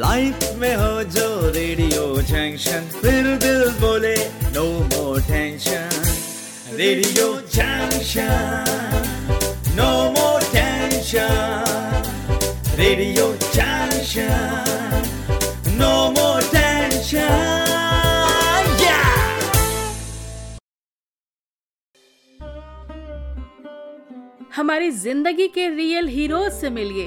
Life में हो जो रेडियो जंक्शन फिर दिल बोले no more tension radio junction no more tension radio junction no more tension हमारी ज़िंदगी के रियल हीरोज से मिलिए।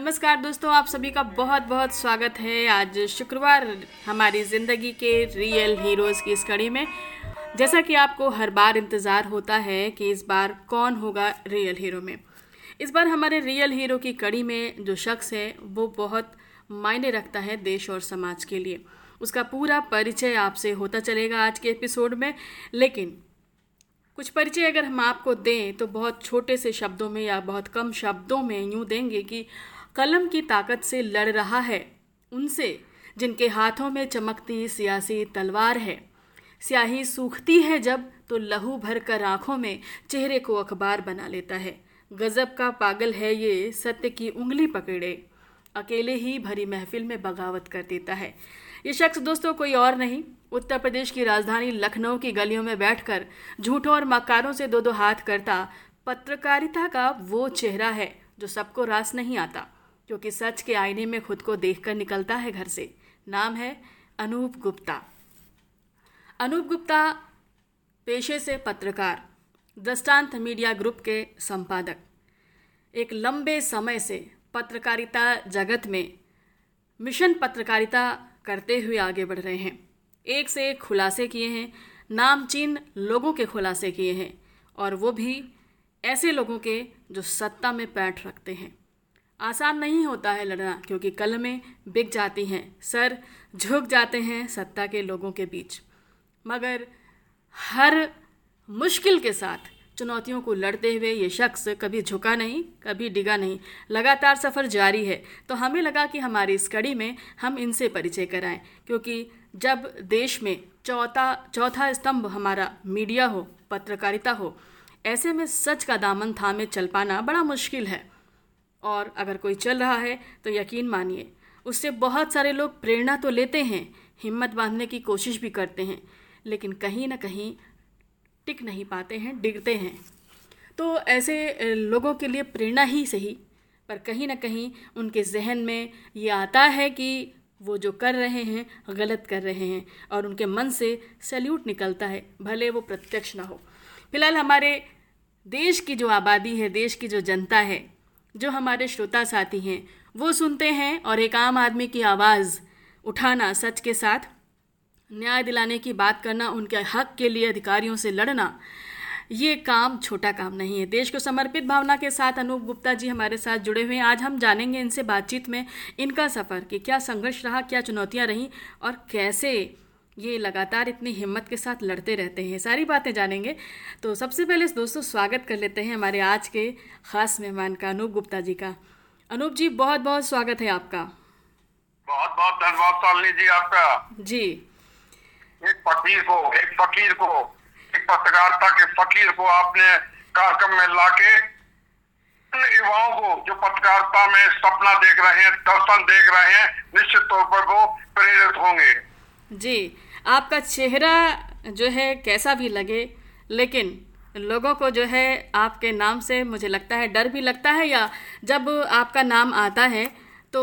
नमस्कार दोस्तों, आप सभी का बहुत बहुत स्वागत है। आज शुक्रवार हमारी ज़िंदगी के रियल हीरोज़ की इस कड़ी में। जैसा कि आपको हर बार इंतज़ार होता है कि इस बार कौन होगा रियल हीरो में। इस बार हमारे रियल हीरो की कड़ी में जो शख्स है, वो बहुत मायने रखता है देश और समाज के लिए। उसका पूरा परिचय आपसे होता चलेगा आज के एपिसोड में, लेकिन कुछ परिचय अगर हम आपको दें तो बहुत छोटे से शब्दों में या बहुत कम शब्दों में यूँ देंगे कि कलम की ताकत से लड़ रहा है। उनसे, जिनके हाथों में चमकती सियासी तलवार है। स्याही सूखती है जब तो लहू भर कर आँखों में चेहरे को अखबार बना लेता है। गज़ब का पागल है ये सत्य की उंगली पकड़े। अकेले ही भरी महफिल में बगावत कर देता है। ये शख्स दोस्तों कोई और नहीं। उत्तर प्रदेश की राजधानी लखनऊ की गलियों में बैठकर झूठों और मकारों से दो दो हाथ करता पत्रकारिता का वो चेहरा है, जो सबको रास नहीं आता। क्योंकि सच के आईने में खुद को देखकर निकलता है घर से। नाम है अनूप गुप्ता। अनूप गुप्ता पेशे से पत्रकार, दृष्टांत मीडिया ग्रुप के संपादक। एक लंबे समय से पत्रकारिता जगत में मिशन पत्रकारिता करते हुए आगे बढ़ रहे हैं। एक से एक खुलासे किए हैं नामचीन लोगों के खुलासे किए हैं, और वो भी ऐसे लोगों के जो सत्ता में पैठ रखते हैं। आसान नहीं होता है लड़ना, क्योंकि कलमें बिक जाती हैं, सर झुक जाते हैं सत्ता के लोगों के बीच। मगर हर मुश्किल के साथ चुनौतियों को लड़ते हुए ये शख्स कभी झुका नहीं, कभी डिगा नहीं, लगातार सफ़र जारी है। तो हमें लगा कि हमारी इस कड़ी में हम इनसे परिचय कराएँ, क्योंकि जब देश में चौथा चौथा स्तंभ हमारा मीडिया हो, पत्रकारिता हो, ऐसे में सच का दामन थामे चल पाना बड़ा मुश्किल है। और अगर कोई चल रहा है तो यकीन मानिए, उससे बहुत सारे लोग प्रेरणा तो लेते हैं, हिम्मत बांधने की कोशिश भी करते हैं, लेकिन कहीं ना कहीं टिक नहीं पाते हैं, डिगते हैं। तो ऐसे लोगों के लिए प्रेरणा ही सही, पर कहीं ना कहीं उनके जहन में ये आता है कि वो जो कर रहे हैं, गलत कर रहे हैं, और उनके मन से सैल्यूट निकलता है, भले वो प्रत्यक्ष ना हो। फ़िलहाल हमारे देश की जो आबादी है, देश की जो जनता है जो हमारे श्रोता साथी हैं, वो सुनते हैं और एक आम आदमी की आवाज़ उठाना सच के साथ, न्याय दिलाने की बात करना, उनके हक के लिए अधिकारियों से लड़ना, ये काम छोटा काम नहीं है। देश को समर्पित भावना के साथ अनूप गुप्ता जी हमारे साथ जुड़े हुए हैं। आज हम जानेंगे इनसे बातचीत में इनका सफ़र कि क्या संघर्ष रहा, क्या चुनौतियाँ रहीं और कैसे ये लगातार इतनी हिम्मत के साथ लड़ते रहते हैं। सारी बातें जानेंगे। तो सबसे पहले दोस्तों स्वागत कर लेते हैं हमारे आज के ख़ास मेहमान का अनूप गुप्ता जी का। अनूप जी बहुत बहुत स्वागत है आपका। बहुत बहुत धन्यवाद जी आपका। जी। एक फकीर को एक फकीर को एक पत्रकारिता के फकीर को आपने कार्यक्रम में लाके युवाओं को जो पत्रकारिता में सपना देख रहे हैं दर्शन देख रहे हैं निश्चित तौर पर वो प्रेरित होंगे। जी, आपका चेहरा जो है कैसा भी लगे, लेकिन लोगों को जो है आपके नाम से मुझे लगता है, डर भी लगता है, या जब आपका नाम आता है तो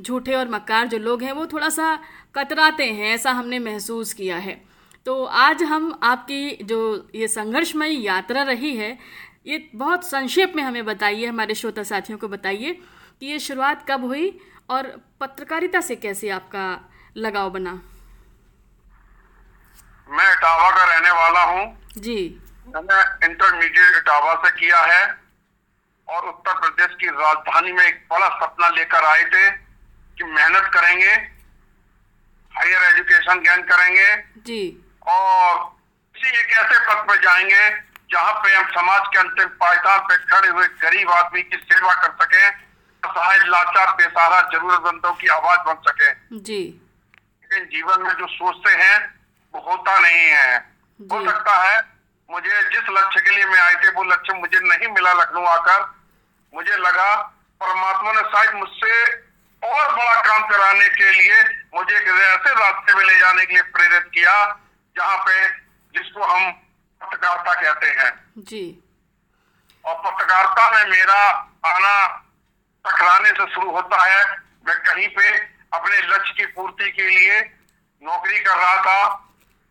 झूठे और मक्कार जो लोग हैं, वो थोड़ा सा कतराते हैं, ऐसा हमने महसूस किया है। तो आज हम आपकी जो ये संघर्षमयी यात्रा रही है, ये बहुत संक्षेप में हमें बताइए, हमारे श्रोता साथियों को बताइए, कि ये शुरुआत कब हुई, और पत्रकारिता से कैसे आपका लगाव बना? मैं इटावा का रहने वाला हूँ। जी। मैंने इंटरमीडिएट इटावा से किया है और उत्तर प्रदेश की राजधानी में एक बड़ा सपना लेकर आए थे कि मेहनत करेंगे हायर एजुकेशन गेन करेंगे जी। और किसी एक ऐसे पद पर जाएँगे जहाँ पे हम समाज के अंतिम पायदान पे खड़े हुए गरीब आदमी की सेवा कर सके असहाय लाचार बेसहारा जरूरतमंदों की आवाज़ बन सके। जी। लेकिन जीवन में जो सोचते हैं होता नहीं है। हो सकता है मुझे जिस लक्ष्य के लिए मैं आए थे वो लक्ष्य मुझे नहीं मिला लखनऊ आकर। मुझे लगा परमात्मा ने शायद मुझसे और बड़ा काम कराने के लिए मुझे एक ऐसे रास्ते में ले जाने के लिए प्रेरित किया जहाँ पे जिसको हम पत्रकारिता कहते हैं। जी। और पत्रकारिता में मेरा आना टकराने से शुरू होता है। मैं कहीं पे अपने लक्ष्य की पूर्ति के लिए नौकरी कर रहा था।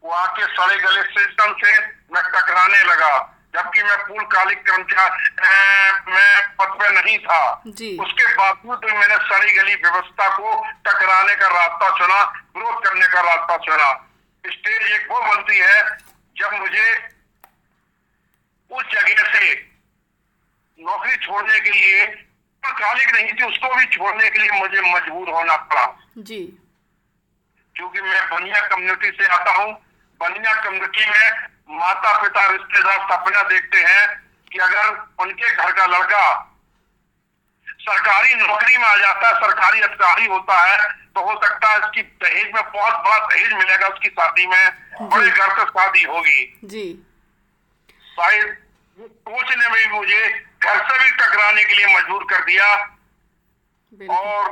वहाँ के सड़े गले सिस्टम से मैं टकराने लगा जबकि मैं पूर्णकालिक कर्मचारी मैं पद पे नहीं था। उसके बावजूद भी मैंने सड़ी गली व्यवस्था को टकराने का रास्ता चुना विरोध करने का रास्ता चुना। स्टेज एक वो बनती है जब मुझे उस जगह से नौकरी छोड़ने के लिए कालिक नहीं थी उसको भी छोड़ने के लिए मुझे मजबूर होना पड़ा। जी। क्योंकि मैं बनिया कम्युनिटी से आता हूँ बनिया कम्युनिटी में माता पिता रिश्तेदार सपना देखते हैं कि अगर उनके घर का लड़का सरकारी नौकरी में आ जाता है सरकारी अधिकारी होता है तो हो सकता है इसकी दहेज में बहुत बड़ा दहेज मिलेगा उसकी शादी में बड़े घर से शादी होगी। जी। शायद सोचने में भी मुझे घर से भी टकराने के लिए मजबूर कर दिया। और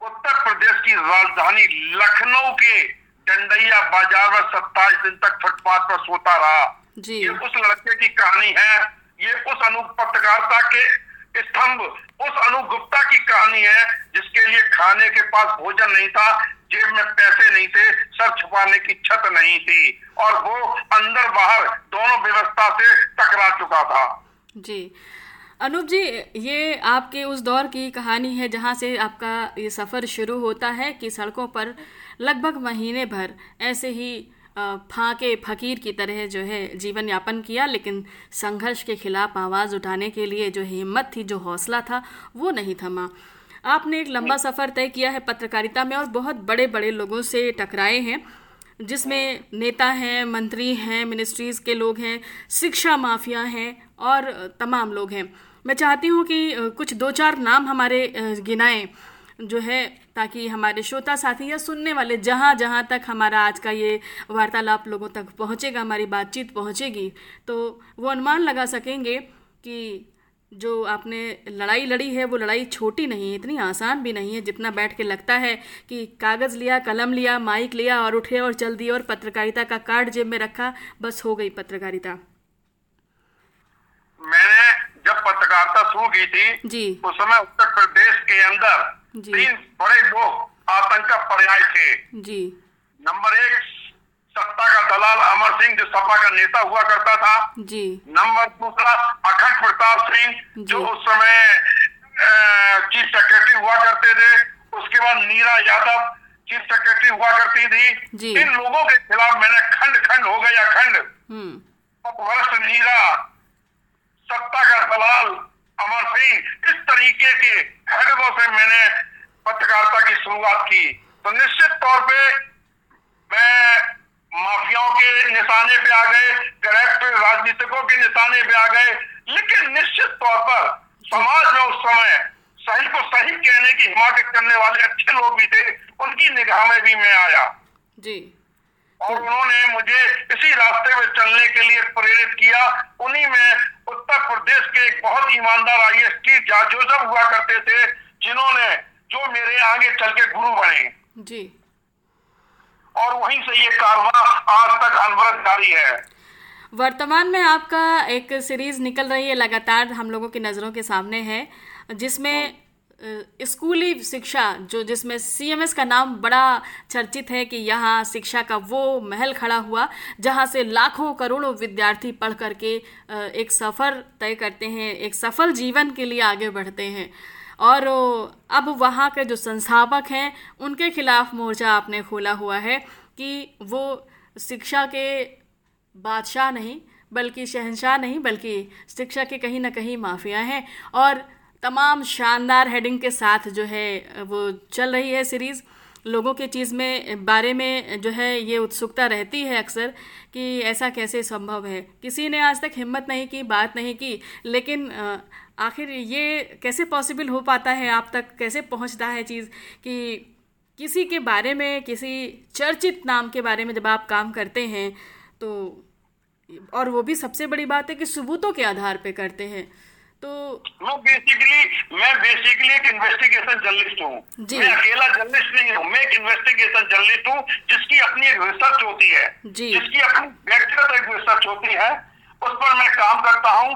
उत्तर प्रदेश की राजधानी लखनऊ के डंडैया बाज़ार में सत्ताईस दिन तक फुटपाथ पर सोता रहा। जी। ये उस लड़के की कहानी है। ये उस अनु पत्रकारिता के स्तंभ उस अनु गुप्ता की कहानी है जिसके लिए खाने के पास भोजन नहीं था जेब में पैसे नहीं थे सर छुपाने की छत नहीं थी और वो अंदर बाहर दोनों व्यवस्था से टकरा चुका था। जी। अनूप जी ये आपके उस दौर की कहानी है जहाँ से आपका ये सफ़र शुरू होता है कि सड़कों पर लगभग महीने भर ऐसे ही फाके फकीर की तरह जो है जीवन यापन किया लेकिन संघर्ष के खिलाफ आवाज़ उठाने के लिए जो हिम्मत थी जो हौसला था वो नहीं थमा। आपने एक लंबा सफ़र तय किया है पत्रकारिता में और बहुत बड़े बड़े लोगों से टकराए हैं जिसमें नेता हैं मंत्री हैं मिनिस्ट्रीज़ के लोग हैं शिक्षा माफिया हैं और तमाम लोग हैं। मैं चाहती हूँ कि कुछ दो चार नाम हमारे गिनाएँ। जो है ताकि हमारे श्रोता साथी या सुनने वाले जहाँ जहाँ तक हमारा आज का ये वार्तालाप लोगों तक पहुँचेगा हमारी बातचीत पहुँचेगी तो वो अनुमान लगा सकेंगे कि जो आपने लड़ाई लड़ी है वो लड़ाई छोटी नहीं है इतनी आसान भी नहीं है जितना बैठ के लगता है कि कागज़ लिया कलम लिया माइक लिया और उठे और चल दिए और पत्रकारिता का कार्ड जेब में रखा बस हो गई पत्रकारिता मैंने जब पत्रकारिता शुरू की थी जी उस समय उत्तर प्रदेश के अंदर। तीन बड़े लोग आतंक का पर्याय थे। जी। नंबर एक सत्ता का दलाल अमर सिंह जो सपा का नेता हुआ करता था। जी। नंबर दूसरा अखंड प्रताप सिंह जो। उस समय चीफ सेक्रेटरी हुआ करते थे। उसके बाद नीरा यादव चीफ सेक्रेटरी हुआ करती थी। जी। इन लोगों के खिलाफ मैंने खंड खंड हो गया खंड। हम्म। वरिष्ठ नीरा सत्ता का दलाल अमर सिंह, इस तरीके के हेडों से मैंने पत्रकारिता की शुरुआत की। तो निश्चित तौर पे मैं माफियाओं के निशाने पे आ गए करप्ट राजनीतिकों के निशाने पे आ गए, लेकिन निश्चित तौर पर समाज में उस समय सही को सही कहने की हिमाकत करने वाले अच्छे लोग भी थे, उनकी निगाह में भी मैं आया। जी। और उन्होंने मुझे इसी रास्ते में चलने के लिए प्रेरित किया। उन्हीं में उत्तर प्रदेश के एक बहुत ईमानदार आई एस टी जोजब हुआ करते थे जिन्होंने जो मेरे आगे चल के गुरु बने। जी। और वहीं से ये कारवां आज तक अनवरत जारी है। वर्तमान में आपका एक सीरीज़ निकल रही है लगातार हम लोगों की नज़रों के सामने है जिसमें स्कूली शिक्षा, जो जिसमें सीएमएस का नाम बड़ा चर्चित है कि यहाँ शिक्षा का वो महल खड़ा हुआ, जहाँ से लाखों करोड़ों विद्यार्थी पढ़ करके एक सफ़र तय करते हैं, एक सफल जीवन के लिए आगे बढ़ते हैं। और अब वहाँ के जो संस्थापक हैं, उनके खिलाफ मोर्चा आपने खोला हुआ है कि वो शिक्षा के बादशाह नहीं, बल्कि शहनशाह नहीं, बल्कि शिक्षा के कहीं ना कहीं माफिया हैं। और तमाम शानदार हेडिंग के साथ जो है, वो चल रही है सीरीज़ लोगों के चीज़ में, बारे में जो है, ये उत्सुकता रहती है अक्सर कि ऐसा कैसे संभव है। किसी ने आज तक हिम्मत नहीं की, बात नहीं की, लेकिन आखिर ये कैसे पॉसिबल हो पाता है? आप तक कैसे पहुँचता है चीज़ कि किसी के बारे में, किसी चर्चित नाम के बारे में जब आप काम करते हैं तो और वो भी सबसे बड़ी बात है कि सबूतों के आधार पे करते हैं। तो मैं बेसिकली मैं बेसिकली एक इन्वेस्टिगेशन जर्नलिस्ट हूँ। मैं अकेला जर्नलिस्ट नहीं हूँ। मैं एक इन्वेस्टिगेशन जर्नलिस्ट हूँ जिसकी अपनी एक रिसर्च होती है। जिसकी अपनी व्यक्तिगत एक रिसर्च होती है। उस पर मैं काम करता हूँ।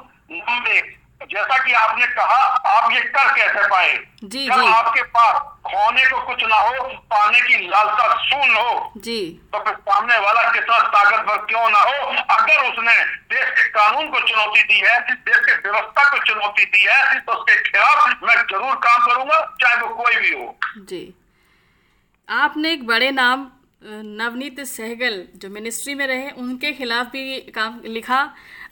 जैसा कि आपने कहा आप ये कर कैसे पाए? जी जब जी। आपके पास खोने को कुछ ना हो पाने की लालसा सुन हो जी। तो फिर सामने वाला कितना ताकतवर क्यों ना हो? अगर उसने देश के कानून को चुनौती दी है देश के व्यवस्था को चुनौती दी है तो उसके खिलाफ मैं ज़रूर काम करूँगा चाहे वो कोई भी हो। जी। आपने एक बड़े नाम नवनीत सहगल जो मिनिस्ट्री में रहे, उनके खिलाफ भी काम लिखा।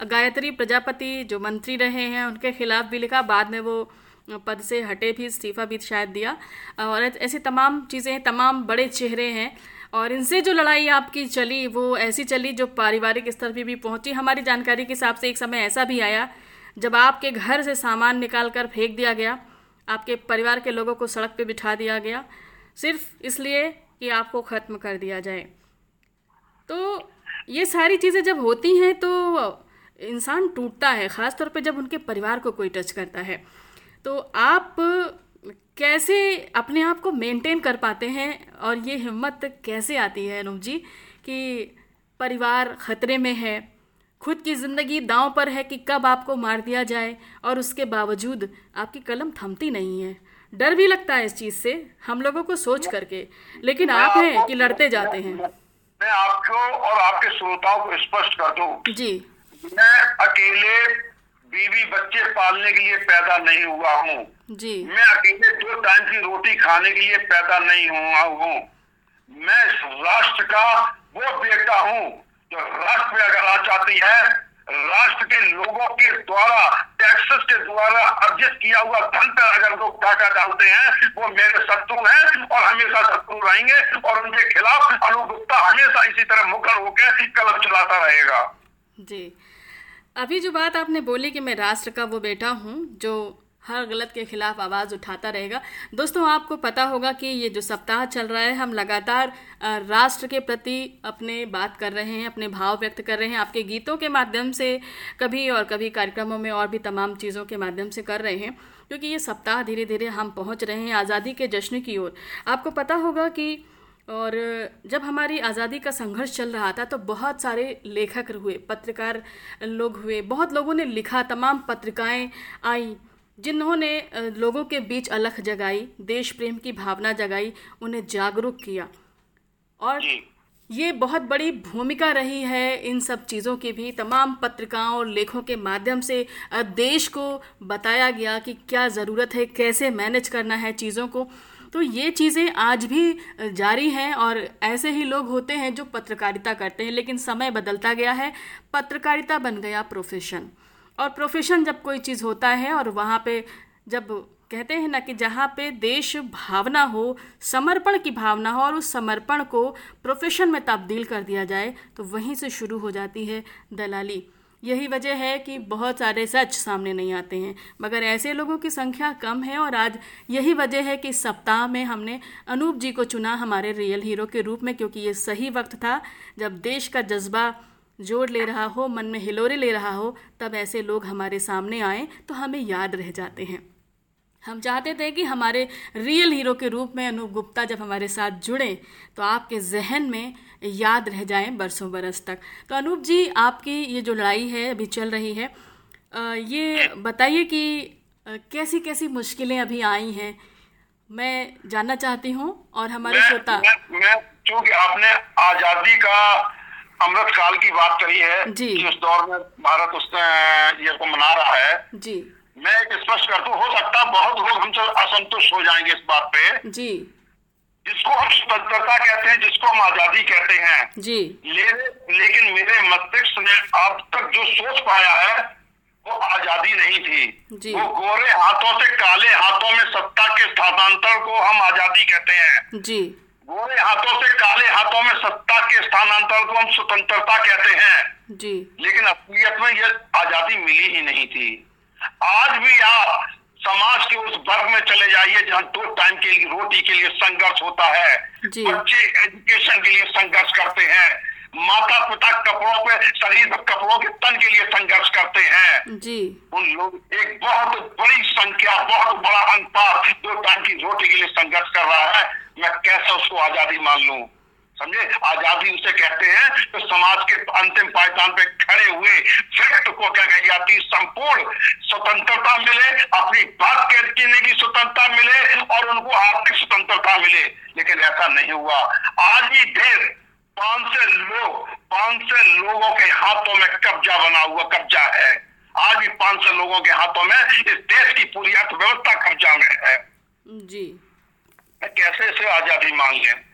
गायत्री प्रजापति जो मंत्री रहे हैं, उनके खिलाफ भी लिखा। बाद में वो पद से हटे भी, इस्तीफा भी शायद दिया। और ऐसी तमाम चीज़ें हैं, तमाम बड़े चेहरे हैं। और इनसे जो लड़ाई आपकी चली, वो ऐसी चली जो पारिवारिक स्तर पर भी पहुँची। हमारी जानकारी के हिसाब से एक समय ऐसा भी आया, जब आपके घर से सामान निकाल कर फेंक दिया गया, आपके परिवार के लोगों को सड़क पे बिठा दिया गया। सिर्फ़ इसलिए कि आपको ख़त्म कर दिया जाए। तो ये सारी चीज़ें जब होती हैं तो इंसान टूटता है, ख़ासतौर पे जब उनके परिवार को कोई टच करता है। तो आप कैसे अपने आप को मेंटेन कर पाते हैं और ये हिम्मत कैसे आती है अनुप जी कि परिवार ख़तरे में है? खुद की ज़िंदगी दांव पर है कि कब आपको मार दिया जाए और उसके बावजूद आपकी कलम थमती नहीं है। डर भी लगता है इस चीज़ से हम लोगों को सोच करके लेकिन आप हैं कि लड़ते जाते हैं। मैं आपको और आपके श्रोताओं को स्पष्ट कर दूँ। जी। मैं अकेले बीवी बच्चे पालने के लिए पैदा नहीं हुआ हूँ। जी। मैं अकेले दो टाइम की रोटी खाने के लिए पैदा नहीं हुआ हूँ। मैं राष्ट्र का वो बेटा हूँ। जो राष्ट्र में अगर आ चाहती है, राष्ट्र के लोगों के द्वारा टैक्सेस के द्वारा अर्जित किया हुआ धन पर अगर लोग टाका डालते हैं, वो मेरे शत्रु हैं और हमेशा शत्रु रहेंगे और उनके खिलाफ अनुगुप्ता हमेशा इसी तरह मुखर होकर कलम चलाता रहेगा। जी। अभी जो बात आपने बोली कि मैं राष्ट्र का वो बेटा हूँ, जो हर गलत के खिलाफ आवाज़ उठाता रहेगा। दोस्तों, आपको पता होगा कि ये जो सप्ताह चल रहा है, हम लगातार राष्ट्र के प्रति अपने बात कर रहे हैं, अपने भाव व्यक्त कर रहे हैं, आपके गीतों के माध्यम से कभी और कभी कार्यक्रमों में और भी तमाम चीज़ों के माध्यम से कर रहे हैं, क्योंकि ये सप्ताह धीरे धीरे हम पहुँच रहे हैं आज़ादी के जश्न की ओर। आपको पता होगा कि, और जब हमारी आज़ादी का संघर्ष चल रहा था तो बहुत सारे लेखक हुए, पत्रकार लोग हुए, बहुत लोगों ने लिखा, तमाम पत्रिकाएँ आई जिन्होंने लोगों के बीच अलख जगाई देश प्रेम की भावना जगाई उन्हें जागरूक किया। और ये बहुत बड़ी भूमिका रही है इन सब चीज़ों की भी। तमाम पत्रिकाओं और लेखों के माध्यम से देश को बताया गया कि क्या ज़रूरत है कैसे मैनेज करना है चीज़ों को। तो ये चीज़ें आज भी जारी हैं और ऐसे ही लोग होते हैं जो पत्रकारिता करते हैं लेकिन समय बदलता गया है। पत्रकारिता बन गया प्रोफेशन। और प्रोफेशन जब कोई चीज़ होता है और वहाँ पे जब कहते हैं ना कि जहाँ पे देश भावना हो, समर्पण की भावना हो और उस समर्पण को प्रोफेशन में तब्दील कर दिया जाए तो वहीं से शुरू हो जाती है दलाली। यही वजह है कि बहुत सारे सच सामने नहीं आते हैं। मगर ऐसे लोगों की संख्या कम है और आज यही वजह है कि सप्ताह में हमने अनूप जी को चुना हमारे रियल हीरो के रूप में, क्योंकि ये सही वक्त था जब देश का जज्बा जोड़ ले रहा हो मन में हिलोरे ले रहा हो तब ऐसे लोग हमारे सामने आए तो हमें याद रह जाते हैं। हम चाहते थे कि हमारे रियल हीरो के रूप में अनूप गुप्ता जब हमारे साथ जुड़े तो आपके जहन में याद रह जाएँ बरसों बरस तक। तो अनूप जी आपकी ये जो लड़ाई है अभी चल रही है ये बताइए कि कैसी कैसी मुश्किलें अभी आई हैं? मैं जानना चाहती हूँ और हमारे श्रोता चूँकि आपने आज़ादी का अमृत काल की बात करी है जी। कि उस दौर में भारत उस ये को मना रहा है। जी। मैं एक स्पष्ट कर दूँ हो सकता बहुत लोग हमसे असंतुष्ट हो जाएँगे इस बात पे। जी। जिसको हम स्वतंत्रता कहते हैं जिसको हम आज़ादी कहते हैं। जी। ले, लेकिन मेरे मस्तिष्क ने अब तक जो सोच पाया है वो आज़ादी नहीं थी। जी। वो गोरे हाथों से काले हाथों में सत्ता के स्थानांतरण को हम आज़ादी कहते हैं। जी। गोरे हाथों से काले हाथों में सत्ता के स्थानांतरण को हम स्वतंत्रता कहते हैं। जी। लेकिन असलियत में यह आज़ादी मिली ही नहीं थी। आज भी आप समाज के उस वर्ग में चले जाइए जहाँ दो टाइम के लिए रोटी के लिए संघर्ष होता है। बच्चे एजुकेशन के लिए संघर्ष करते हैं। माता पिता कपड़ों पे शरीर कपड़ों के तन के लिए संघर्ष करते हैं। जी। उन लोग एक बहुत बड़ी संख्या बहुत बड़ा अनुपात दो टाइम की रोटी के लिए संघर्ष कर रहा है। मैं कैसे उसको आज़ादी मान लू? समझे? आज़ादी उसे कहते हैं तो समाज के अंतिम पायदान पे खड़े हुए फैक्ट को क्या कही जाती संपूर्ण स्वतंत्रता मिले अपनी बात कहने की स्वतंत्रता मिले और उनको आर्थिक स्वतंत्रता मिले। लेकिन ऐसा नहीं हुआ। आज भी देश पाँच से लोग पाँच से लोगों के हाथों में कब्जा बना हुआ कब्जा है। आज भी पाँच सौ लोगों के हाथों में इस देश की पूरी अर्थव्यवस्था कब्जा में है। जी। कैसे इसे आज़ादी लें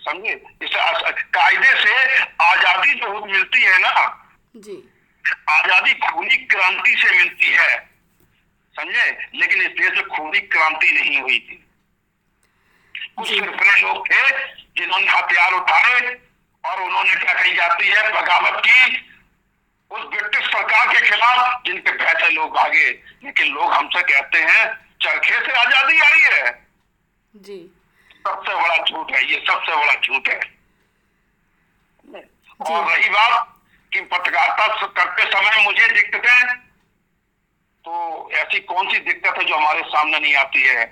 समझे? इसे कायदे से आज़ादी जो मिलती है ना जी। आज़ादी खूनी क्रांति से मिलती है। समझे? लेकिन इस देश में खूनी क्रांति नहीं हुई थी। कुछ। लोग थे जिन्होंने हथियार उठाए और उन्होंने क्या कही जाती है बगावत की उस ब्रिटिश सरकार के खिलाफ जिनके पैसे लोग भागे लेकिन लोग हमसे कहते हैं चरखे से आज़ादी आई है। जी। सबसे बड़ा झूठ है ये सबसे बड़ा झूठ है। और रही बात कि पत्रकारिता करते समय मुझे दिक्कतें तो ऐसी कौन सी दिक्कत है जो हमारे सामने नहीं आती है?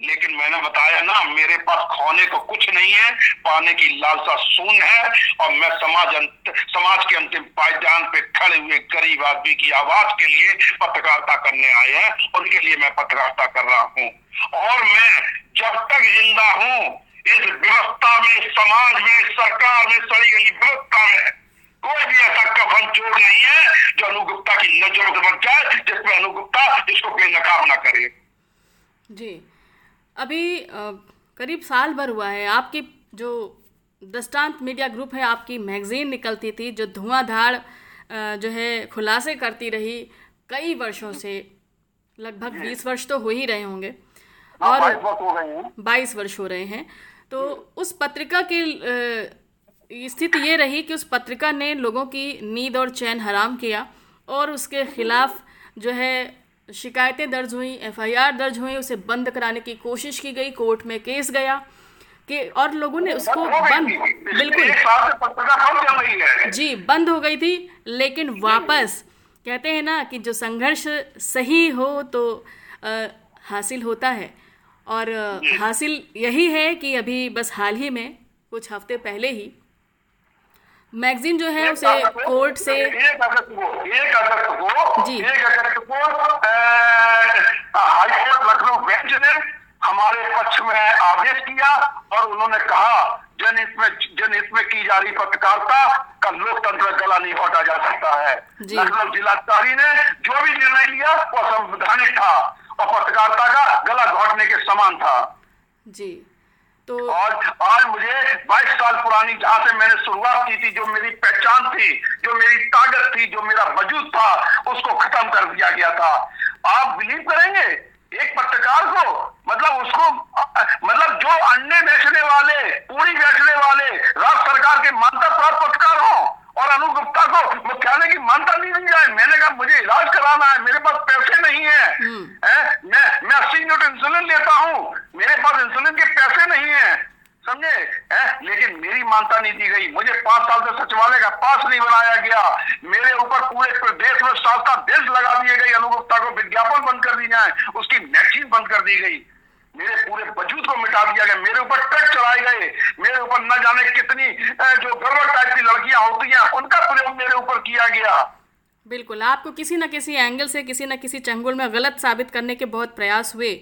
लेकिन मैंने बताया ना, मेरे पास खोने को कुछ नहीं है, पाने की लालसा शून्य है, और मैं समाज समाज के अंतिम पायदान पे खड़े हुए गरीब आदमी की आवाज़ के लिए पत्रकारिता करने आए हैं, उनके लिए मैं पत्रकारिता कर रहा हूँ। और मैं जब तक ज़िंदा हूँ, इस व्यवस्था में, समाज में, सरकार में, सड़ी गई व्यवस्था में, कोई भी ऐसा कफन चोर नहीं है, जो अनुगुप्ता की नज़रों से बच जाए, जिसमें अनुगुप्ता जिसको बेनकाब ना करे। जी। अभी करीब साल भर हुआ है आपकी जो दृष्टांत मीडिया ग्रुप है आपकी मैगजीन निकलती थी जो धुआंधार जो है खुलासे करती रही कई वर्षों से लगभग बीस वर्ष तो हो ही रहे होंगे। हाँ, बाईस और बाईस वर्ष हो रहे हैं। तो उस पत्रिका की स्थिति ये रही कि उस पत्रिका ने लोगों की नींद और चैन हराम किया और उसके खिलाफ जो है शिकायतें दर्ज हुई एफआईआर दर्ज हुई उसे बंद कराने की कोशिश की गई कोर्ट में केस गया कि और लोगों ने उसको बंद बिल्कुल। जी बंद हो गई थी लेकिन वापस कहते हैं ना कि जो संघर्ष सही हो तो अ, हासिल होता है। और हासिल यही है कि अभी बस हाल ही में कुछ हफ़्ते पहले ही मैगजीन जो है उसे कोर्ट से एक अगस्त को एक अगस्त को जी। एक अगस्त को हाई कोर्ट लखनऊ बेंच ने हमारे पक्ष में आदेश किया और उन्होंने कहा जनहित में जनहित में की जा रही पत्रकारिता का लोकतंत्र गला नहीं घोटा जा सकता है। लखनऊ जिलाधिकारी ने जो भी निर्णय लिया वो संवैधानिक था और पत्रकारिता का गला घोटने के समान था। जी। तो और आज मुझे 22 साल पुरानी जहाँ से मैंने शुरुआत की थी, जो मेरी पहचान थी, जो मेरी ताकत थी, जो मेरा वजूद था, उसको खत्म कर दिया गया था। आप बिलीव करेंगे? एक पत्रकार को? मतलब उसको मतलब जो अंडे बेचने वाले, पूरी बेचने वाले राज्य सरकार के मान्यता प्राप्त पत्रकार हो? और अनु गुप्ता को मुख्यालय की मान्यता नहीं दी जाए मैंने कहा मुझे इलाज कराना है मेरे पास पैसे नहीं है। हैं? मैं मैं अस्सी यूनिट इंसुलिन लेता हूँ। मेरे पास इंसुलिन के पैसे नहीं है। समझे? लेकिन मेरी मानता नहीं दी गई। मुझे पाँच साल से सचिवालय का पास नहीं बनाया गया। मेरे ऊपर पूरे प्रदेश में सात सात देश लगा दिए गए अनुगुप्ता को विज्ञापन बंद कर दी जाए उसकी मैगजीन बंद कर दी गई। मेरे पूरे वजूद को मिटा दिया गया। मेरे ऊपर ट्रक चलाए गए। मेरे ऊपर न जाने कितनी जो गड़बड़ टाइप की लड़कियाँ होती हैं उनका प्रयोग मेरे ऊपर किया गया। बिल्कुल आपको किसी न किसी एंगल से किसी न किसी चंगुल में गलत साबित करने के बहुत प्रयास हुए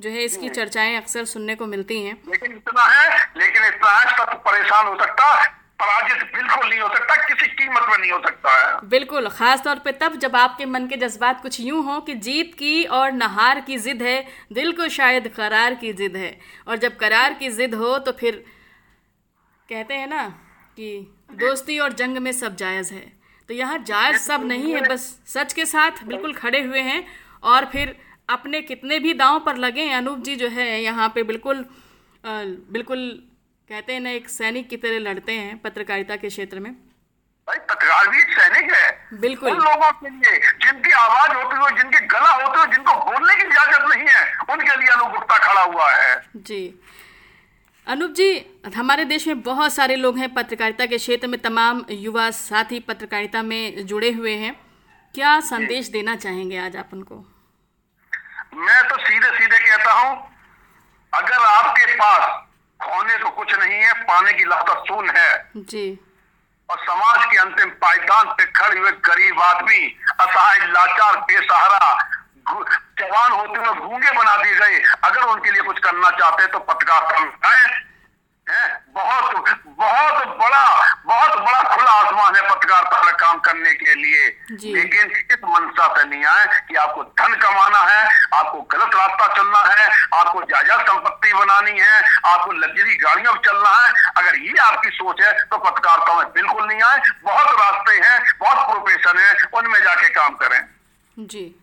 जो है इसकी चर्चाएँ अक्सर सुनने को मिलती हैं। लेकिन इतना है लेकिन इतना है तब परेशान हो सकता। पराजित बिल्कुल नहीं हो सकता किसी कीमत में नहीं हो सकता है। बिल्कुल खास तौर पे तब जब आपके मन के जज्बात कुछ यूँ हो कि जीत की और नहार की जिद है दिल को शायद करार की जिद है। और जब करार की जिद हो तो फिर कहते हैं ना कि दोस्ती और जंग में सब जायज़ है। तो यहाँ जायज़ सब नहीं है बस सच के साथ बिल्कुल खड़े हुए हैं और फिर अपने कितने भी दांव पर लगे अनूप जी जो है यहाँ पे बिल्कुल अ, बिल्कुल कहते हैं ना एक सैनिक की तरह लड़ते हैं पत्रकारिता के क्षेत्र में। भाई पत्रकार भी एक सैनिक है। बिल्कुल। उन लोगों के लिए जिनकी आवाज़ होती हो जिनकी गला होती हो जिनको बोलने की इजाज़त नहीं है उनके लिए अनु गुप्ता खड़ा हुआ है। जी। अनूप जी हमारे देश में बहुत सारे लोग हैं पत्रकारिता के क्षेत्र में तमाम युवा साथी पत्रकारिता में जुड़े हुए हैं। क्या संदेश देना चाहेंगे आज आप उनको? मैं तो सीधे सीधे कहता हूँ अगर आपके पास खोने को कुछ नहीं है पाने की लाता सुन है। जी। और समाज के अंतिम पायदान पे खड़े हुए गरीब आदमी असहाय लाचार बेसहारा जवान होते हुए घूँगे बना दिए गए। अगर उनके लिए कुछ करना चाहते हैं तो पत्रकार है बहुत बहुत बड़ा बहुत बड़ा खुला आसमान है पत्रकारिता में काम करने के लिए। लेकिन इस मनसा से नहीं आए कि आपको धन कमाना है आपको गलत रास्ता चलना है आपको जायदाद संपत्ति बनानी है आपको लग्जरी गाड़ियों में चलना है। अगर ये आपकी सोच है तो पत्रकारिता में बिल्कुल नहीं आए। बहुत रास्ते हैं बहुत प्रोफेशन है उनमें जाके काम करें। जी।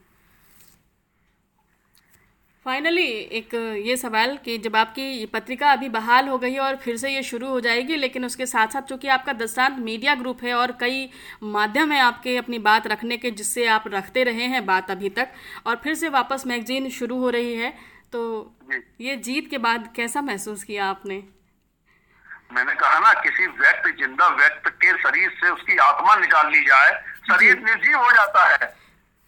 फाइनली एक ये सवाल कि जब आपकी ये पत्रिका अभी बहाल हो गई है और फिर से ये शुरू हो जाएगी लेकिन उसके साथ साथ चूँकि आपका दस्तांत मीडिया ग्रुप है और कई माध्यम है आपके अपनी बात रखने के जिससे आप रखते रहे हैं बात अभी तक और फिर से वापस मैगजीन शुरू हो रही है तो ये जीत के बाद कैसा महसूस किया आपने? मैंने कहा ना किसी व्यक्ति ज़िंदा व्यक्ति के शरीर से उसकी आत्मा निकाल ली जाए शरीर निर्जीव हो जाता है।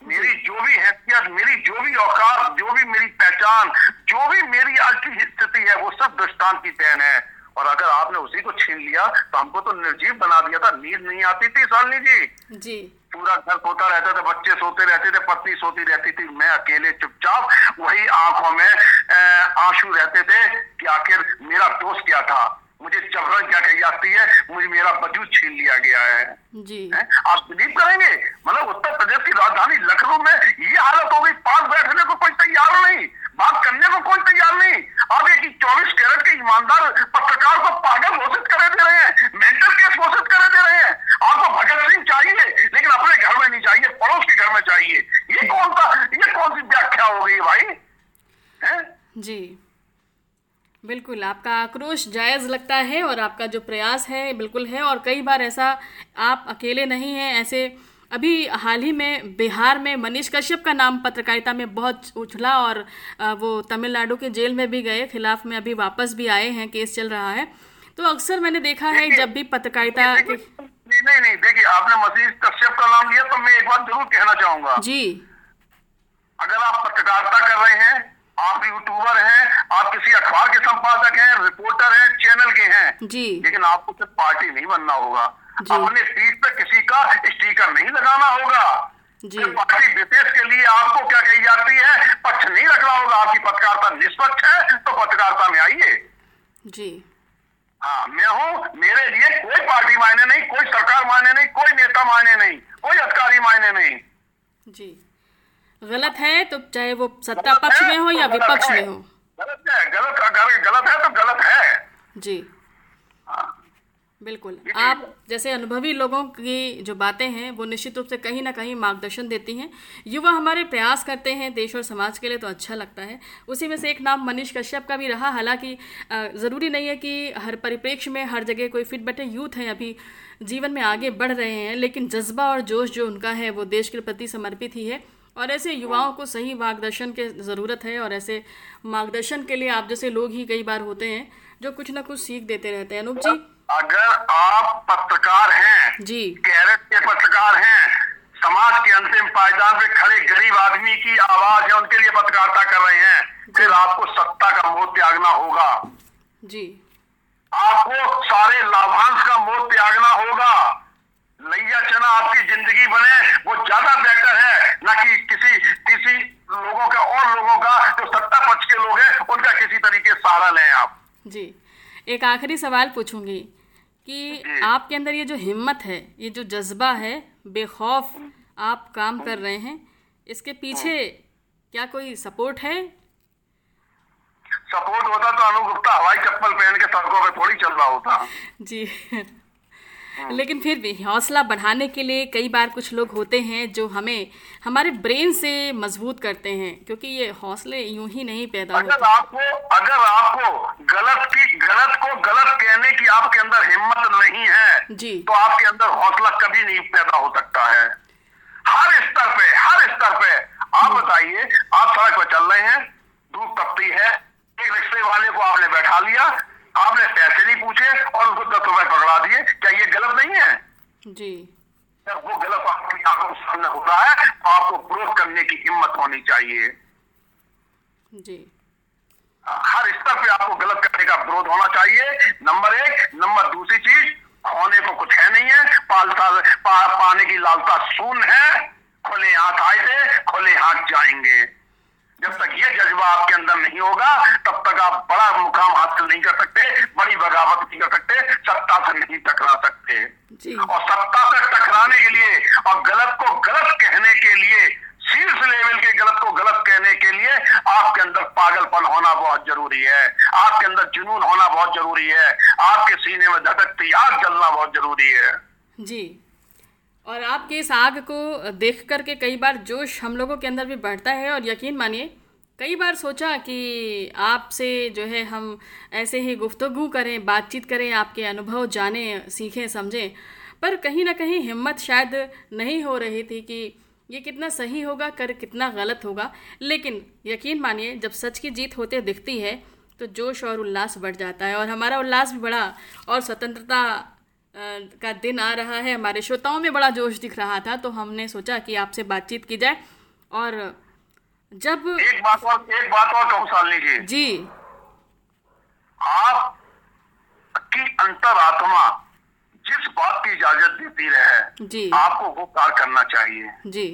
मेरी जो भी हैसियत मेरी जो भी औकात जो भी मेरी पहचान जो भी मेरी आज की स्थिति है वो सब दृष्टान की देन है। और अगर आपने उसी को छीन लिया तो हमको तो निर्जीव बना दिया था नींद नहीं आती थी सालनी जी। जी। पूरा घर सोता रहता था बच्चे सोते रहते थे पत्नी सोती रहती थी मैं अकेले चुपचाप वही आँखों में आँसू रहते थे कि आखिर मेरा दोस्त क्या था। मुझे चबरन क्या कही जाती है? मुझे मेरा वजूद छीन लिया गया है। जी। है? आप बिलीव करेंगे? मतलब उत्तर प्रदेश की राजधानी लखनऊ में ये हालत हो गई पास बैठने को कोई तैयार नहीं बात करने को कोई तैयार नहीं आप एक चौबीस कैरेट के ईमानदार पत्रकार को पागल घोषित करे दे रहे हैं मेंटल केस घोषित करे दे रहे हैं आपको भगत सिंह चाहिए लेकिन अपने घर में नहीं चाहिए पड़ोस के घर में चाहिए ये कौन सा ये कौन सी व्याख्या हो गई भाई हैं? जी बिल्कुल आपका आक्रोश जायज़ लगता है और आपका जो प्रयास है बिल्कुल है और कई बार ऐसा आप अकेले नहीं हैं ऐसे अभी हाल ही में बिहार में मनीष कश्यप का नाम पत्रकारिता में बहुत उछला और वो तमिलनाडु के जेल में भी गए खिलाफ में अभी वापस भी आए हैं केस चल रहा है। तो अक्सर मैंने देखा है जब भी पत्रकारिता नहीं नहीं देखिए आपने मसीह कश्यप का नाम लिया तो मैं एक बात ज़रूर कहना चाहूँगा। जी। अगर आप पत्रकारिता कर रहे हैं आप यूट्यूबर हैं आप किसी अखबार के संपादक हैं रिपोर्टर हैं चैनल के हैं। जी। लेकिन आपको सिर्फ़ पार्टी नहीं बनना होगा। अपने पीठ पे किसी का स्टिकर नहीं लगाना होगा। जी। पार्टी विशेष के लिए आपको क्या कही जाती है? पक्ष नहीं रखना होगा। आपकी पत्रकारिता निष्पक्ष है तो पत्रकारिता में आइए। जी। हाँ मैं हूँ मेरे लिए कोई पार्टी मायने नहीं कोई सरकार मायने नहीं कोई नेता मायने नहीं कोई अधिकारी मायने नहीं। जी। गलत है तो चाहे वो सत्ता पक्ष में हो या विपक्ष में हो। गलत है गलत अगर गलत है तो गलत है। जी। हाँ। बिल्कुल। आप जैसे अनुभवी लोगों की जो बातें हैं वो निश्चित रूप से कहीं ना कहीं मार्गदर्शन देती हैं। युवा हमारे प्रयास करते हैं देश और समाज के लिए तो अच्छा लगता है। उसी में से एक नाम मनीष कश्यप का भी रहा हालाँकि ज़रूरी नहीं है कि हर परिप्रेक्ष्य में हर जगह कोई फिट बैठे यूथ हैं अभी जीवन में आगे बढ़ रहे हैं लेकिन जज्बा और जोश जो उनका है वो देश के प्रति समर्पित ही है। और ऐसे युवाओं को सही मार्गदर्शन के ज़रूरत है और ऐसे मार्गदर्शन के लिए आप जैसे लोग ही कई बार होते हैं जो कुछ ना कुछ सीख देते रहते हैं। अनूप जी? अगर आप पत्रकार हैं जी। कैरेट के पत्रकार हैं समाज के अंतिम पायदान पे खड़े गरीब आदमी की आवाज़ है उनके लिए पत्रकारिता कर रहे हैं फिर आपको सत्ता का मोह त्यागना होगा। जी। आपको सारे लाभांश का मोह त्यागना होगा। नैया चना आपकी ज़िंदगी बने वो ज़्यादा बेहतर है। ना कि किसी किसी लोगों का और लोगों का जो सत्ता पक्ष के लोग हैं उनका किसी तरीके सहारा लें आप। जी। एक आखिरी सवाल पूछूँगी कि आपके अंदर ये जो हिम्मत है ये जो जज्बा है बेखौफ आप काम कर रहे हैं इसके पीछे क्या कोई सपोर्ट है? सपोर्ट होता तो अनु गुप्ता हवाई चप्पल पहन के सड़कों पे थोड़ी चल रहा होता। जी। लेकिन फिर भी हौसला बढ़ाने के लिए कई बार कुछ लोग होते हैं जो हमें हमारे ब्रेन से मज़बूत करते हैं क्योंकि ये हौसले यूँ ही नहीं पैदा अगर होते। आपको अगर आपको गलत की गलत को गलत कहने की आपके अंदर हिम्मत नहीं है जी। तो आपके अंदर हौसला कभी नहीं पैदा हो सकता है। हर स्तर पे हर स्तर पे। आप बताइए आप सड़क पर चल रहे हैं धूप तपती है एक रिक्शे वाले को आपने बैठा लिया आपने पैसे नहीं पूछे और उसको दस रुपए पकड़ा दिए क्या ये गलत नहीं है जी। वो गलत आपकी आँखों के सामने हो रहा है तो आपको विरोध करने की हिम्मत होनी चाहिए। जी। हर स्तर पे आपको गलत करने का विरोध होना चाहिए। नंबर एक। नंबर दूसरी चीज़ खोने को कुछ है नहीं है। पालता पा, पाने की लालसा शून्य है। खुले हाथ आए थे खुले हाथ जाएँगे। जब तक ये जज्बा आपके अंदर नहीं होगा तब तक आप बड़ा मुकाम हासिल नहीं कर सकते बड़ी बगावत नहीं कर सकते सत्ता से नहीं टकरा सकते। जी। और सत्ता से टकराने के लिए और गलत को गलत कहने के लिए शीर्ष लेवल के गलत को गलत कहने के लिए आपके अंदर पागलपन होना बहुत ज़रूरी है। आपके अंदर जुनून होना बहुत ज़रूरी है। आपके सीने में धड़कती आग जलना बहुत ज़रूरी है। जी। और आपके इस आग को देख कर के कई बार जोश हम लोगों के अंदर भी बढ़ता है और यकीन मानिए, कई बार सोचा कि आपसे जो है हम ऐसे ही गुफ्तगू करें, बातचीत करें, आपके अनुभव जानें, सीखें, समझें। पर कहीं ना कहीं हिम्मत शायद नहीं हो रही थी कि ये कितना सही होगा, कर कितना गलत होगा। लेकिन यकीन मानिए, जब सच की जीत होते दिखती है तो जोश और उल्लास बढ़ जाता है और हमारा उल्लास भी बढ़ा और स्वतंत्रता का दिन आ रहा है हमारे श्रोताओं में बड़ा जोश दिख रहा था तो हमने सोचा कि आपसे बातचीत की जाए। और जब एक बात और एक बात और कहूँ सालनी जी। जी। आप की अंतरात्मा जिस बात की इजाज़त देती रहे जी। आपको वो कार्य करना चाहिए। जी।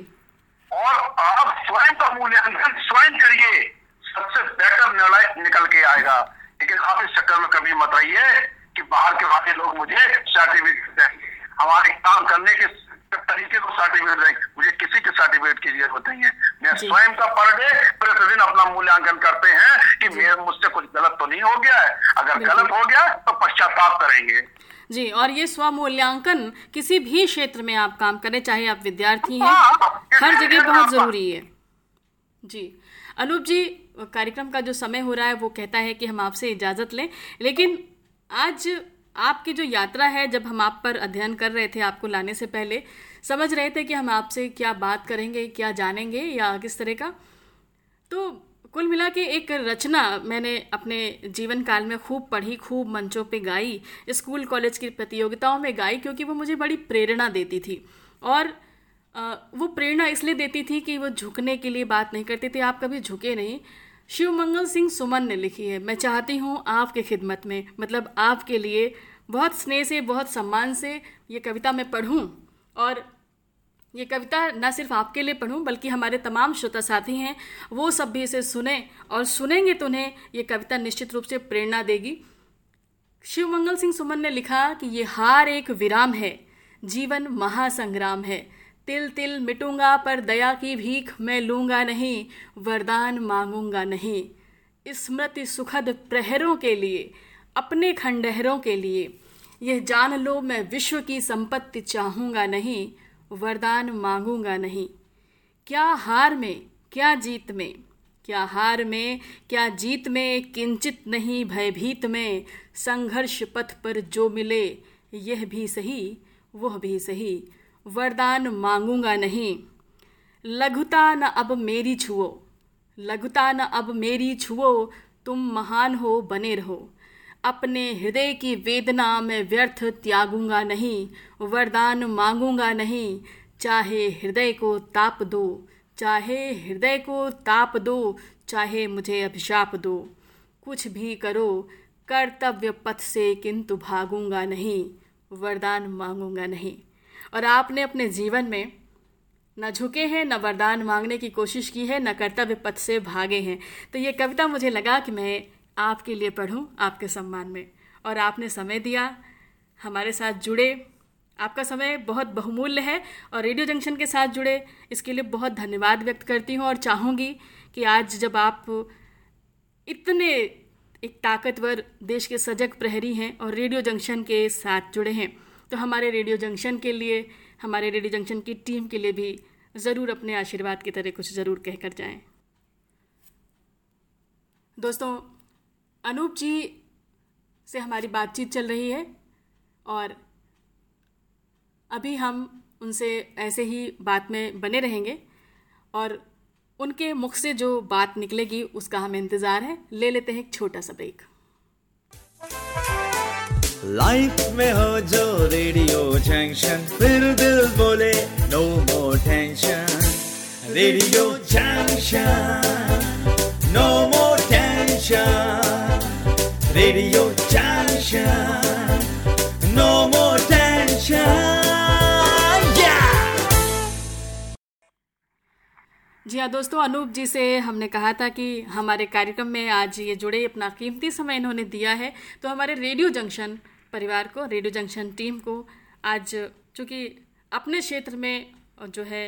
और आप स्वयं का मूल्यांकन स्वयं करिए सबसे बेटर निर्णय निकल के आएगा। लेकिन आप इस चक्कर में कभी मत रहिए कि बाहर के वाले लोग मुझे सर्टिफिकेट देंगे हमारे काम करने के तरीके को सर्टिफिकेट देंगे मुझे किसी के सर्टिफिकेट की ज़रूरत नहीं है। मैं स्वयं का पर डे प्रतिदिन अपना मूल्यांकन करते हैं कि मेरे मुझसे कुछ गलत तो नहीं हो गया है। अगर गलत हो गया तो पश्चाताप करेंगे। जी और ये स्वमूल्यांकन किसी भी क्षेत्र में आप काम करें चाहे आप विद्यार्थी हैं हाँ, हर जगह बहुत ज़रूरी है। जी अनूप जी कार्यक्रम का जो समय हो रहा है वो कहता है कि हम आपसे इजाज़त लें लेकिन आज आपकी जो यात्रा है, जब हम आप पर अध्ययन कर रहे थे आपको लाने से पहले, समझ रहे थे कि हम आपसे क्या बात करेंगे, क्या जानेंगे या किस तरह का तो कुल मिला के एक रचना मैंने अपने जीवन काल में खूब पढ़ी, खूब मंचों पे गाई, स्कूल, कॉलेज की प्रतियोगिताओं में गाई, क्योंकि वो मुझे बड़ी प्रेरणा देती थी। और वो प्रेरणा इसलिए देती थी कि वो झुकने के लिए बात नहीं करती थी। आप कभी झुके नहीं। शिव मंगल सिंह सुमन ने लिखी है, मैं चाहती हूँ आपके खिदमत में मतलब आपके लिए बहुत स्नेह से, बहुत सम्मान से ये कविता मैं पढ़ूँ। और ये कविता न सिर्फ़ आपके लिए पढ़ूं, बल्कि हमारे तमाम श्रोता साथी हैं, वो सब भी इसे सुने और सुनेंगे तो उन्हें ये कविता निश्चित रूप से प्रेरणा देगी। शिव मंगल सिंह सुमन ने लिखा कि ये हार एक विराम है, जीवन महासंग्राम है। तिल तिल मिटूँगा, पर दया की भीख मैं लूँगा नहीं, वरदान मांगूँगा नहीं। स्मृति सुखद प्रहरों के लिए, अपने खंडहरों के लिए, यह जान लो मैं विश्व की संपत्ति चाहूँगा नहीं, वरदान मांगूँगा नहीं। क्या हार में, क्या जीत में, क्या हार में, क्या जीत में किंचित नहीं भयभीत में, संघर्ष पथ पर जो मिले, यह भी सही, वह भी सही। वरदान मांगूँगा नहीं। लघुता न अब मेरी छुओ। लघुता न अब मेरी छुओ, तुम महान हो, बने रहो। अपने हृदय की वेदना में व्यर्थ त्यागूँगा नहीं, वरदान मांगूँगा नहीं। चाहे हृदय को ताप दो, चाहे हृदय को ताप दो, चाहे मुझे अभिशाप दो। कुछ भी करो, कर्तव्य पथ से किंतु भागूँगा नहीं, वरदान मांगूँगा नहीं। और आपने अपने जीवन में न झुके हैं, न वरदान मांगने की कोशिश की है, न कर्तव्य पथ से भागे हैं। तो ये कविता मुझे लगा कि मैं आपके लिए पढ़ूं, आपके सम्मान में। और आपने समय दिया हमारे साथ जुड़े। आपका समय बहुत बहुमूल्य है और रेडियो जंक्शन के साथ जुड़े। इसके लिए बहुत धन्यवाद व्यक्त करती हूँ और चाहूँगी कि आज जब आप इतने, एक ताकतवर देश के सजग प्रहरी हैं और रेडियो जंक्शन के साथ जुड़े हैं तो हमारे रेडियो जंक्शन के लिए, हमारे रेडियो जंक्शन की टीम के लिए भी ज़रूर अपने आशीर्वाद की तरह कुछ ज़रूर कह कर जाएँ। दोस्तों, अनूप जी से हमारी बातचीत चल रही है और अभी हम उनसे ऐसे ही बात में बने रहेंगे और उनके मुख से जो बात निकलेगी उसका हमें इंतज़ार है। ले लेते हैं एक छोटा सा ब्रेक लाइफ में हो जो रेडियो जंक्शन फिर दिल बोले no more tension radio junction no more tension radio junction no more जी हाँ दोस्तों, अनूप जी से हमने कहा था कि हमारे कार्यक्रम में आज ये जुड़े अपना कीमती समय इन्होंने दिया है। तो हमारे रेडियो जंक्शन परिवार को, रेडियो जंक्शन टीम को आज चूँकि अपने क्षेत्र में जो है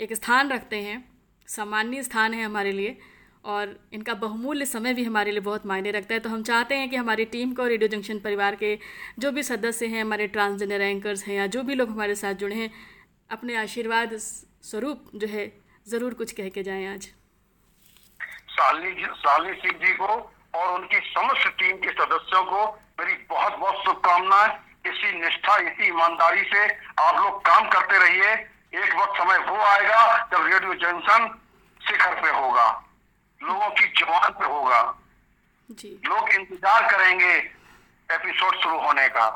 एक स्थान रखते हैं, सामान्य स्थान है हमारे लिए और इनका बहुमूल्य समय भी हमारे लिए बहुत मायने रखता है। तो हम चाहते हैं कि हमारी टीम को, रेडियो जंक्शन परिवार के जो भी सदस्य हैं, हमारे ट्रांसजेंडर एंकर्स हैं या जो भी लोग हमारे साथ जुड़े हैं, अपने आशीर्वाद स्वरूप जो है ज़रूर कुछ कह के जाएँ आज। साली साली सिंह जी को और उनकी समस्त टीम के सदस्यों को मेरी बहुत बहुत शुभकामनाएँ। इसी निष्ठा इसी ईमानदारी से आप लोग काम करते रहिए। एक वक्त समय वो आएगा जब रेडियो जंक्शन शिखर पे होगा लोगों की जवान पे होगा। जी। लोग इंतज़ार करेंगे एपिसोड शुरू होने का।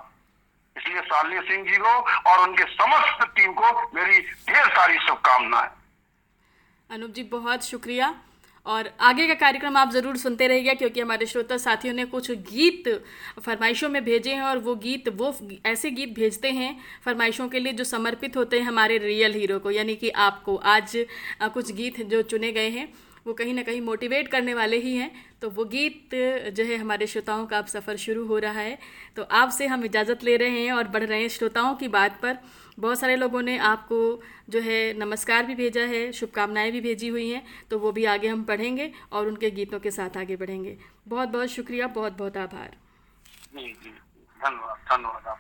इसलिए साली सिंह जी को और उनके समस्त टीम को मेरी ढेर सारी शुभकामनाएँ। अनूप जी, बहुत शुक्रिया। और आगे का कार्यक्रम आप ज़रूर सुनते रहिएगा, क्योंकि हमारे श्रोता साथियों ने कुछ गीत फरमाइशों में भेजे हैं, और वो गीत, वो ऐसे गीत भेजते हैं फरमाइशों के लिए जो समर्पित होते हैं हमारे रियल हीरो को, यानी कि आपको। आज कुछ गीत जो चुने गए हैं, वो कहीं ना कहीं मोटिवेट करने वाले ही हैं। तो वो गीत जो है हमारे श्रोताओं का अब सफ़र शुरू हो रहा है। तो आपसे हम इजाज़त ले रहे हैं और बढ़ रहे हैं श्रोताओं की बात पर। बहुत सारे लोगों ने आपको जो है नमस्कार भी भेजा है, शुभकामनाएँ भी भेजी हुई हैं तो वो भी आगे हम पढ़ेंगे और उनके गीतों के साथ आगे बढ़ेंगे। बहुत बहुत शुक्रिया बहुत बहुत आभार धन्यवाद धन्यवाद